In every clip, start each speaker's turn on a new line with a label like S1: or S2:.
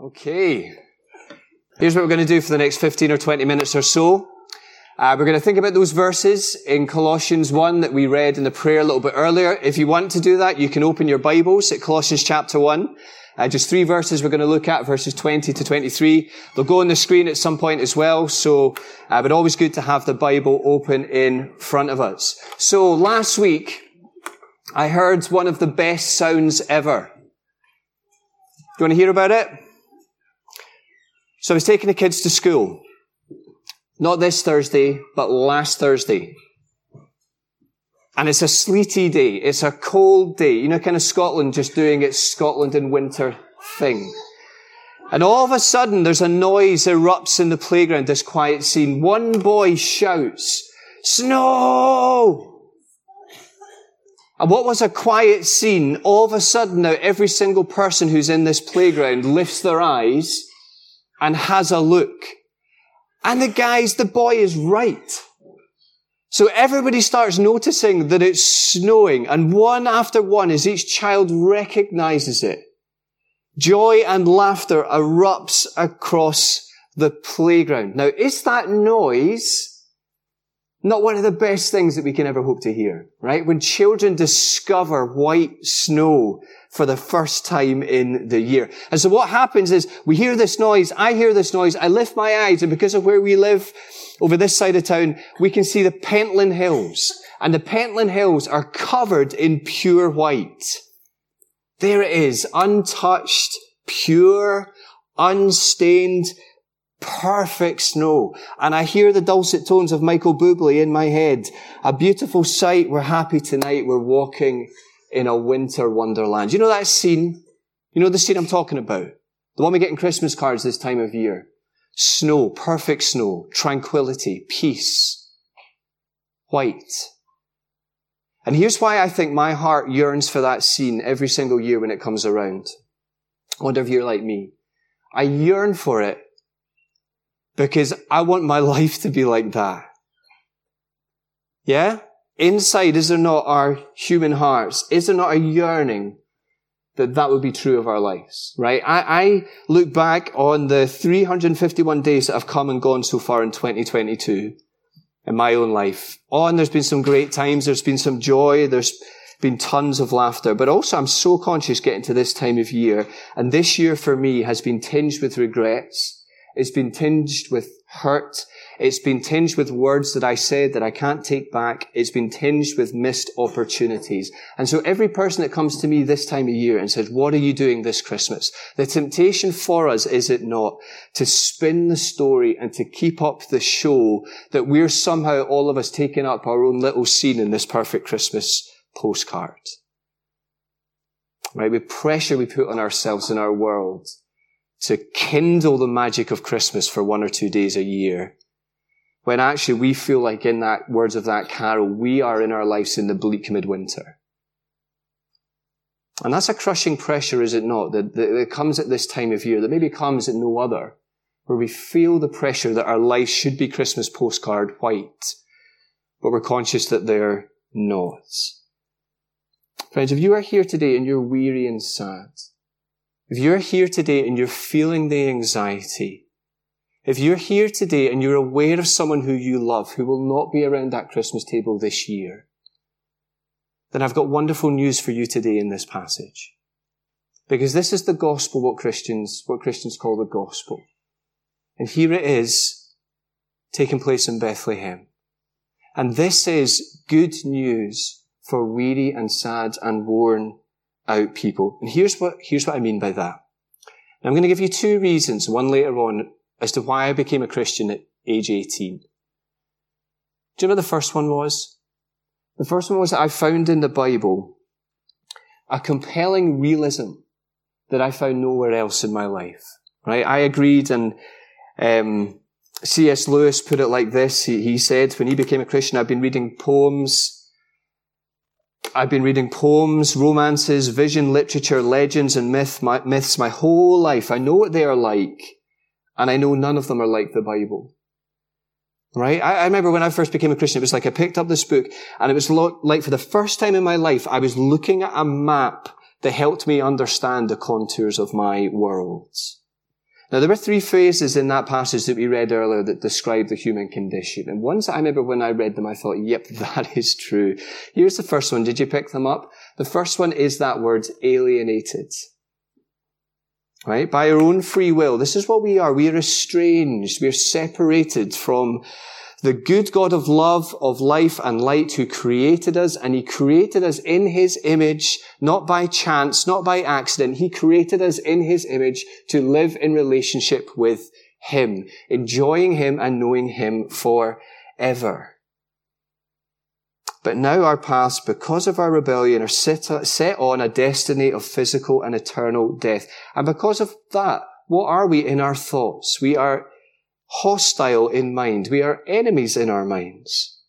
S1: Okay. Here's what we're going to do for the next 15 or 20 minutes or so. Uh, we're going to think about those verses in Colossians 1 that we read in the prayer a little bit earlier. If you want to do that, you can open your Bibles at Colossians chapter 1. Uh, just three verses we're going to look at, verses 20 to 23. They'll go on the screen at some point as well, so, uh, but always good to have the Bible open in front of us. So last week, I heard one of the best sounds ever. Do you want to hear about it? So I was taking the kids to school. Not this Thursday, but last Thursday. And it's a sleety day. It's a cold day. You know, kind of Scotland just doing its Scotland in winter thing. And all of a sudden, there's a noise erupts in the playground, this quiet scene. One boy shouts, snow! And what was a quiet scene, all of a sudden now every single person who's in this playground lifts their eyes and has a look. And the guys, the boy is right. So everybody starts noticing that it's snowing and one after one as each child recognizes it, joy and laughter erupts across the playground. Now, is that noise not one of the best things that we can ever hope to hear, right? When children discover white snow for the first time in the year. And so what happens is we hear this noise, I hear this noise, I lift my eyes, and because of where we live over this side of town, we can see the Pentland Hills. And the Pentland Hills are covered in pure white. There it is, untouched, pure, unstained, perfect snow. And I hear the dulcet tones of Michael Bublé in my head. A beautiful sight. We're happy tonight. We're walking in a winter wonderland. You know that scene? You know the scene I'm talking about? The one we get in Christmas cards this time of year. Snow, perfect snow, tranquility, peace, white. And here's why I think my heart yearns for that scene every single year when it comes around. I wonder if you're like me. I yearn for it because I want my life to be like that. Yeah? Inside, is there not our human hearts? Is there not a yearning that that would be true of our lives, right? I, I, look back on the 351 days that have come and gone so far in 2022 in my own life. Oh, and there's been some great times. There's been some joy. There's been tons of laughter, but also I'm so conscious getting to this time of year. And this year for me has been tinged with regrets. It's been tinged with hurt. It's been tinged with words that I said that I can't take back. It's been tinged with missed opportunities. And so every person that comes to me this time of year and says, what are you doing this Christmas? The temptation for us, is it not, to spin the story and to keep up the show that we're somehow all of us taking up our own little scene in this perfect Christmas postcard. Right? The pressure we put on ourselves in our world to kindle the magic of Christmas for one or two days a year when actually we feel like in that words of that carol, we are in our lives in the bleak midwinter. And that's a crushing pressure, is it not? That, that, that comes at this time of year, that maybe comes at no other, where we feel the pressure that our life should be Christmas postcard white, but we're conscious that they're not. Friends, if you are here today and you're weary and sad, if you're here today and you're feeling the anxiety, if you're here today and you're aware of someone who you love who will not be around that Christmas table this year, then I've got wonderful news for you today in this passage. Because this is the gospel, what Christians, what Christians call the gospel. And here it is, taking place in Bethlehem. And this is good news for weary and sad and worn out people. And here's what, here's what I mean by that. I'm going to give you two reasons, one later on, as to why I became a Christian at age 18. Do you know what the first one was? The first one was that I found in the Bible a compelling realism that I found nowhere else in my life. Right? I agreed and um, C.S. Lewis put it like this. He, he said, when he became a Christian, I've been reading poems, I've been reading poems, romances, vision, literature, legends, and myth, my, myths my whole life. I know what they are like. And I know none of them are like the Bible. Right? I, I, remember when I first became a Christian, it was like I picked up this book and it was lo- like for the first time in my life, I was looking at a map that helped me understand the contours of my worlds. Now, there were three phrases in that passage that we read earlier that describe the human condition. And ones I remember when I read them, I thought, yep, that is true. Here's the first one. Did you pick them up? The first one is that word alienated. Right? By our own free will. This is what we are. We are estranged. We are separated from the good God of love, of life and light who created us and he created us in his image, not by chance, not by accident. He created us in his image to live in relationship with him, enjoying him and knowing him forever. But now our paths, because of our rebellion, are set, on a destiny of physical and eternal death. And because of that, what are we in our thoughts? We are hostile in mind. We are enemies in our minds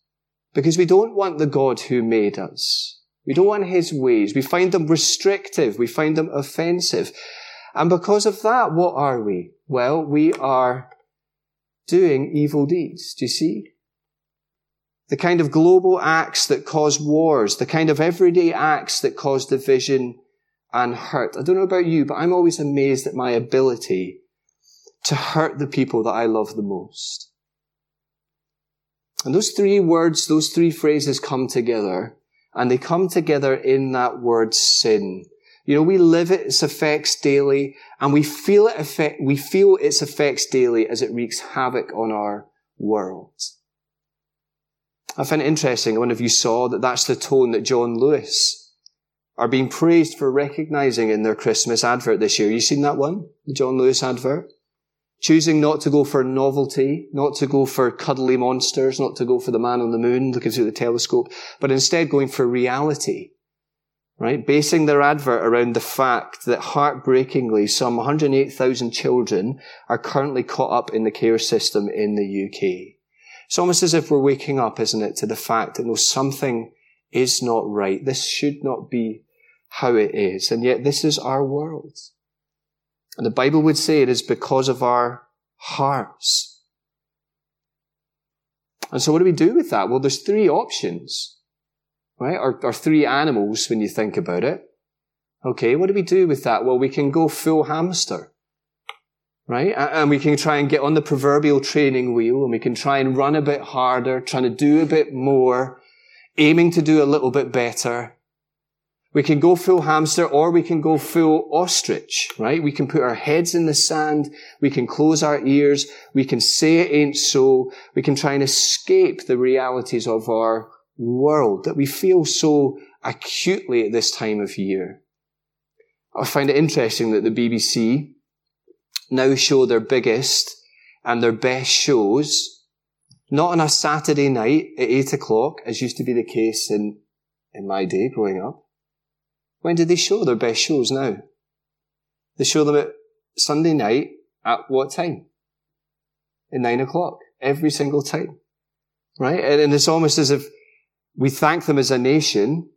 S1: because we don't want the God who made us. We don't want his ways. We find them restrictive. We find them offensive. And because of that, what are we? Well, we are doing evil deeds. Do you see? The kind of global acts that cause wars, the kind of everyday acts that cause division and hurt. I don't know about you, but I'm always amazed at my ability to hurt the people that I love the most. And those three words, those three phrases come together, and they come together in that word sin. You know, we live its effects daily, and we feel it effect, we feel its effects daily as it wreaks havoc on our world. I find it interesting, one of you saw that that's the tone that John Lewis are being praised for recognizing in their Christmas advert this year. You seen that one? The John Lewis advert? Choosing not to go for novelty, not to go for cuddly monsters, not to go for the man on the moon looking through the telescope, but instead going for reality. Right? Basing their advert around the fact that heartbreakingly some 108,000 children are currently caught up in the care system in the UK. It's almost as if we're waking up, isn't it, to the fact that no, something is not right. This should not be how it is. And yet this is our world. And the Bible would say it is because of our hearts. And so what do we do with that? Well, there's three options, right? Or, or three animals when you think about it. Okay, what do we do with that? Well, we can go full hamster, right? And we can try and get on the proverbial training wheel and we can try and run a bit harder, trying to do a bit more, aiming to do a little bit better. We can go full hamster or we can go full ostrich, right? We can put our heads in the sand. We can close our ears. We can say it ain't so. We can try and escape the realities of our world that we feel so acutely at this time of year. I find it interesting that the BBC now show their biggest and their best shows not on a Saturday night at eight o'clock, as used to be the case in, in my day growing up, when do they show their best shows now? They show them at Sunday night at what time? At nine o'clock. Every single time. Right? And it's almost as if we thank them as a nation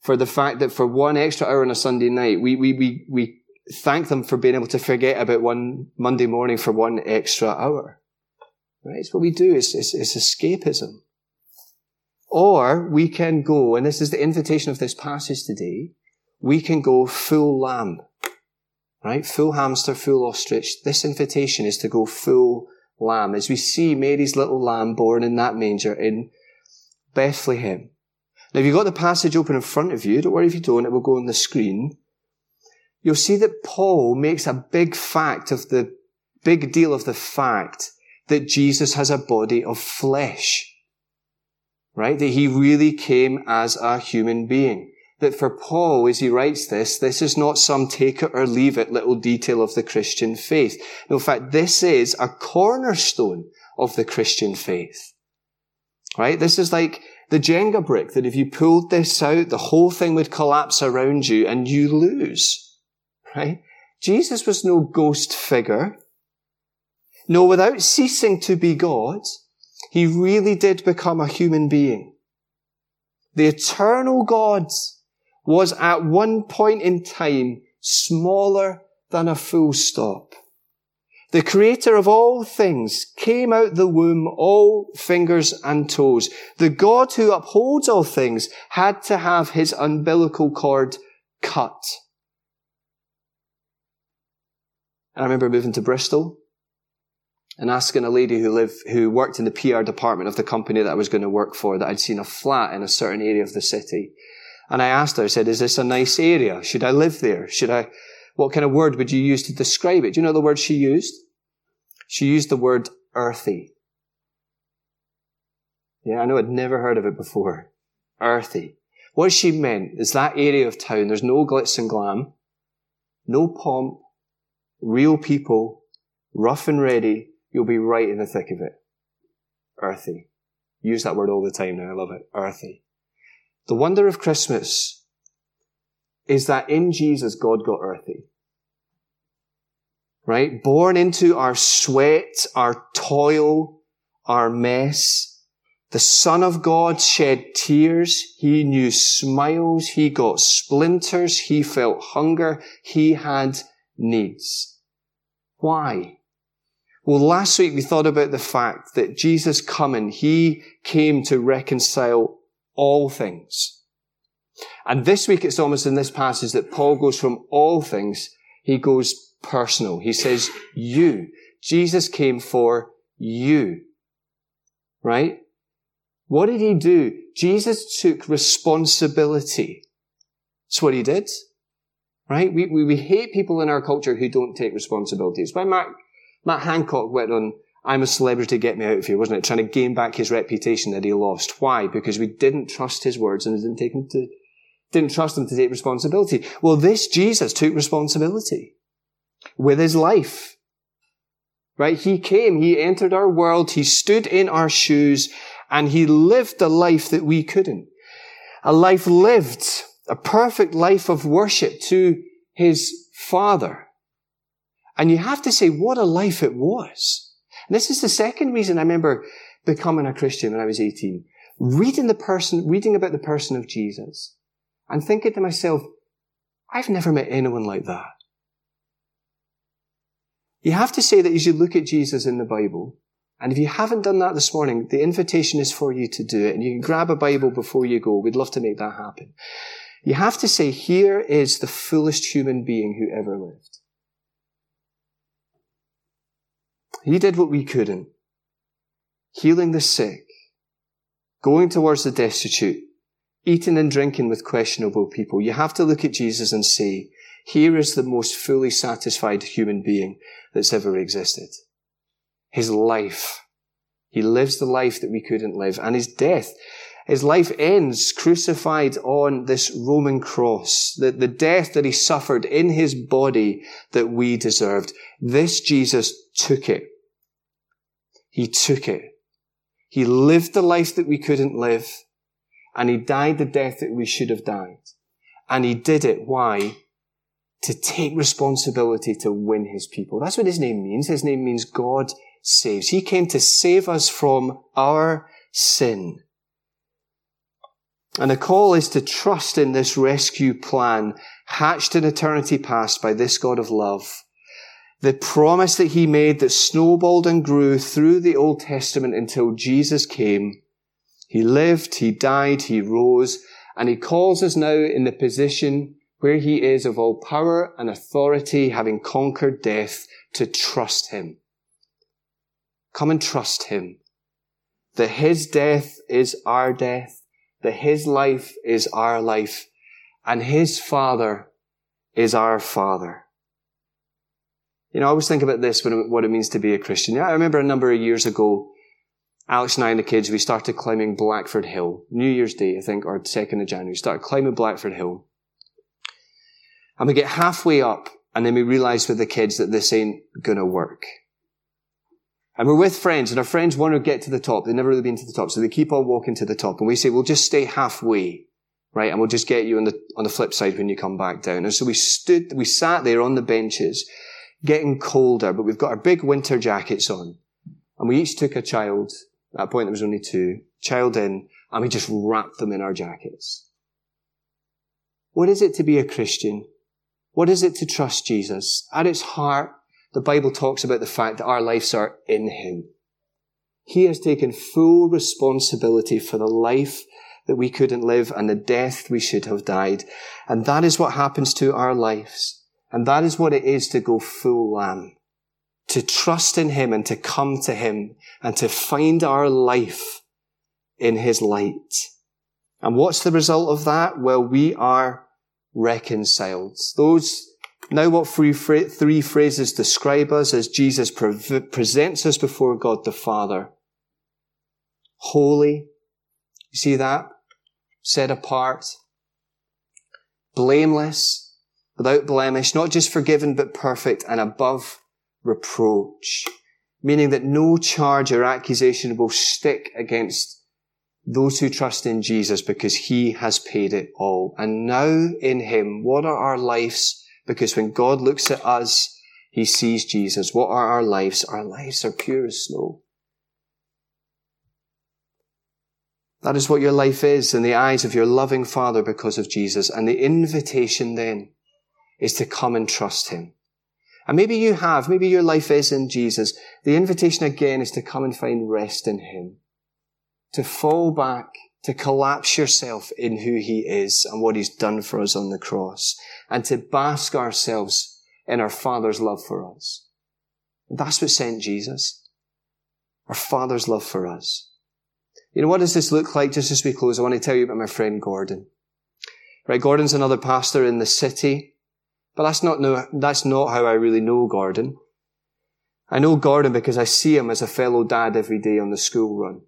S1: for the fact that for one extra hour on a Sunday night, we, we, we, we thank them for being able to forget about one Monday morning for one extra hour. Right? It's what we do. It's, it's, it's escapism. Or we can go, and this is the invitation of this passage today, we can go full lamb, right? Full hamster, full ostrich. This invitation is to go full lamb as we see Mary's little lamb born in that manger in Bethlehem. Now, if you've got the passage open in front of you, don't worry if you don't, it will go on the screen. You'll see that Paul makes a big fact of the, big deal of the fact that Jesus has a body of flesh. Right? That he really came as a human being that for Paul, as he writes this, this is not some take it or leave it little detail of the Christian faith. No, in fact, this is a cornerstone of the Christian faith. Right? This is like the Jenga brick that if you pulled this out, the whole thing would collapse around you and you lose. Right? Jesus was no ghost figure. No, without ceasing to be God, he really did become a human being. The eternal God was at one point in time smaller than a full stop. The creator of all things came out the womb all fingers and toes. The God who upholds all things had to have his umbilical cord cut. And I remember moving to Bristol and asking a lady who lived, who worked in the PR department of the company that I was going to work for that I'd seen a flat in a certain area of the city. And I asked her, I said, is this a nice area? Should I live there? Should I, what kind of word would you use to describe it? Do you know the word she used? She used the word earthy. Yeah, I know I'd never heard of it before. Earthy. What she meant is that area of town, there's no glitz and glam, no pomp, real people, rough and ready, you'll be right in the thick of it. Earthy. Use that word all the time now, I love it. Earthy. The wonder of Christmas is that in Jesus, God got earthy. Right? Born into our sweat, our toil, our mess, the Son of God shed tears. He knew smiles. He got splinters. He felt hunger. He had needs. Why? Well, last week we thought about the fact that Jesus coming, He came to reconcile all things. And this week it's almost in this passage that Paul goes from all things, he goes personal. He says, you. Jesus came for you. Right? What did he do? Jesus took responsibility. That's what he did. Right? We, we, we hate people in our culture who don't take responsibility. It's why Matt, Matt Hancock went on I'm a celebrity, get me out of here, wasn't it? Trying to gain back his reputation that he lost. Why? Because we didn't trust his words and didn't take him to, didn't trust him to take responsibility. Well, this Jesus took responsibility with his life. Right? He came, he entered our world, he stood in our shoes, and he lived a life that we couldn't. A life lived, a perfect life of worship to his Father. And you have to say, what a life it was. And this is the second reason I remember becoming a Christian when I was 18. Reading the person, reading about the person of Jesus and thinking to myself, I've never met anyone like that. You have to say that as you look at Jesus in the Bible, and if you haven't done that this morning, the invitation is for you to do it. And you can grab a Bible before you go. We'd love to make that happen. You have to say, here is the fullest human being who ever lived. He did what we couldn't. Healing the sick, going towards the destitute, eating and drinking with questionable people. You have to look at Jesus and say, here is the most fully satisfied human being that's ever existed his life. He lives the life that we couldn't live. And his death, his life ends crucified on this Roman cross. The, the death that he suffered in his body that we deserved. This Jesus took it. He took it. He lived the life that we couldn't live. And he died the death that we should have died. And he did it. Why? To take responsibility to win his people. That's what his name means. His name means God saves. He came to save us from our sin. And the call is to trust in this rescue plan hatched in eternity past by this God of love. The promise that he made that snowballed and grew through the Old Testament until Jesus came. He lived, he died, he rose, and he calls us now in the position where he is of all power and authority, having conquered death, to trust him. Come and trust him. That his death is our death, that his life is our life, and his father is our father. You know, I always think about this when what it means to be a Christian. I remember a number of years ago, Alex and I and the kids, we started climbing Blackford Hill. New Year's Day, I think, or 2nd of January. We started climbing Blackford Hill. And we get halfway up, and then we realize with the kids that this ain't gonna work. And we're with friends, and our friends want to get to the top. They've never really been to the top, so they keep on walking to the top. And we say, we'll just stay halfway, right? And we'll just get you on the, on the flip side when you come back down. And so we stood, we sat there on the benches, getting colder, but we've got our big winter jackets on. And we each took a child, at that point there was only two, child in, and we just wrapped them in our jackets. What is it to be a Christian? What is it to trust Jesus? At its heart, the Bible talks about the fact that our lives are in Him. He has taken full responsibility for the life that we couldn't live and the death we should have died. And that is what happens to our lives. And that is what it is to go full lamb. To trust in Him and to come to Him and to find our life in His light. And what's the result of that? Well, we are reconciled. Those, now what three, three phrases describe us as Jesus pre- presents us before God the Father. Holy. You see that? Set apart. Blameless. Without blemish. Not just forgiven, but perfect and above reproach. Meaning that no charge or accusation will stick against those who trust in Jesus because he has paid it all. And now in him, what are our lives? Because when God looks at us, he sees Jesus. What are our lives? Our lives are pure as snow. That is what your life is in the eyes of your loving Father because of Jesus. And the invitation then is to come and trust him. And maybe you have, maybe your life is in Jesus. The invitation again is to come and find rest in him to fall back, to collapse yourself in who he is and what he's done for us on the cross, and to bask ourselves in our Father's love for us. That's what sent Jesus. Our Father's love for us. You know, what does this look like? Just as we close, I want to tell you about my friend Gordon. Right, Gordon's another pastor in the city, but that's not, no, that's not how I really know Gordon. I know Gordon because I see him as a fellow dad every day on the school run.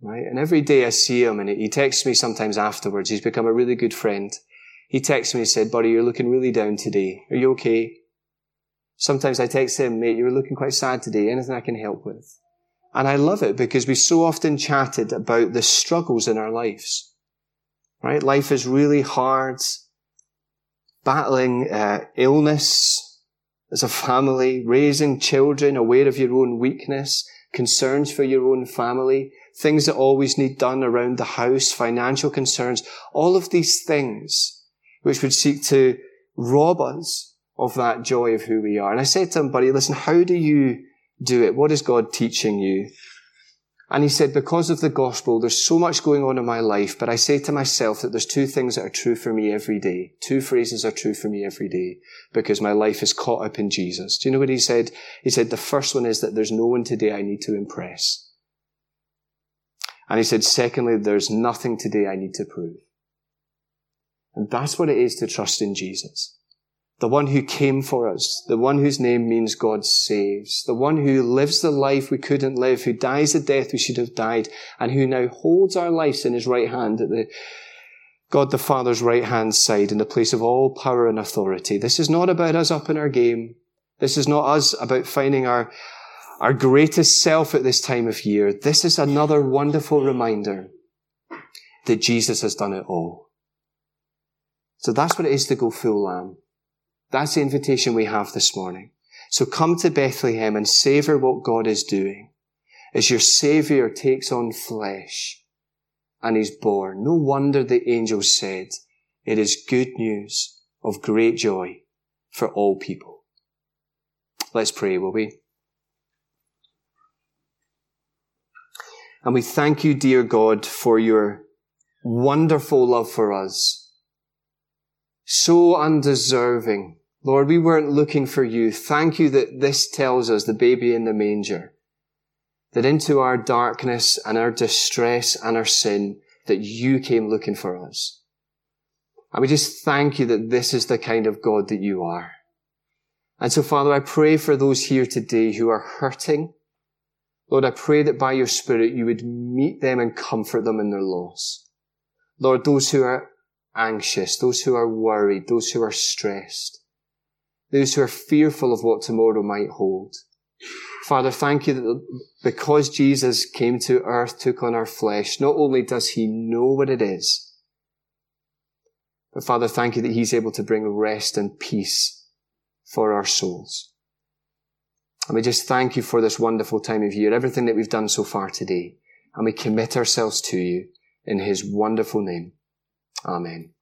S1: Right? And every day I see him and he texts me sometimes afterwards. He's become a really good friend. He texts me and said, buddy, you're looking really down today. Are you okay? Sometimes I text him, mate, you're looking quite sad today. Anything I can help with? And I love it because we so often chatted about the struggles in our lives. Right? Life is really hard. Battling uh, illness as a family, raising children, aware of your own weakness, concerns for your own family, things that always need done around the house, financial concerns, all of these things which would seek to rob us of that joy of who we are. And I said to him, buddy, listen, how do you do it? What is God teaching you? And he said, because of the gospel, there's so much going on in my life, but I say to myself that there's two things that are true for me every day. Two phrases are true for me every day because my life is caught up in Jesus. Do you know what he said? He said, the first one is that there's no one today I need to impress. And he said, secondly, there's nothing today I need to prove. And that's what it is to trust in Jesus. The one who came for us, the one whose name means God saves, the one who lives the life we couldn't live, who dies the death we should have died, and who now holds our lives in his right hand at the God the Father's right hand side in the place of all power and authority. This is not about us up in our game. This is not us about finding our, our greatest self at this time of year, this is another wonderful reminder that Jesus has done it all. So that's what it is to go full lamb. That's the invitation we have this morning. So come to Bethlehem and savor what God is doing as your Savior takes on flesh and is born. No wonder the angels said, it is good news of great joy for all people. Let's pray, will we? And we thank you, dear God, for your wonderful love for us. So undeserving. Lord, we weren't looking for you. Thank you that this tells us, the baby in the manger, that into our darkness and our distress and our sin, that you came looking for us. And we just thank you that this is the kind of God that you are. And so, Father, I pray for those here today who are hurting, Lord, I pray that by your Spirit you would meet them and comfort them in their loss. Lord, those who are anxious, those who are worried, those who are stressed, those who are fearful of what tomorrow might hold. Father, thank you that because Jesus came to earth, took on our flesh, not only does he know what it is, but Father, thank you that he's able to bring rest and peace for our souls. And we just thank you for this wonderful time of year, everything that we've done so far today. And we commit ourselves to you in his wonderful name. Amen.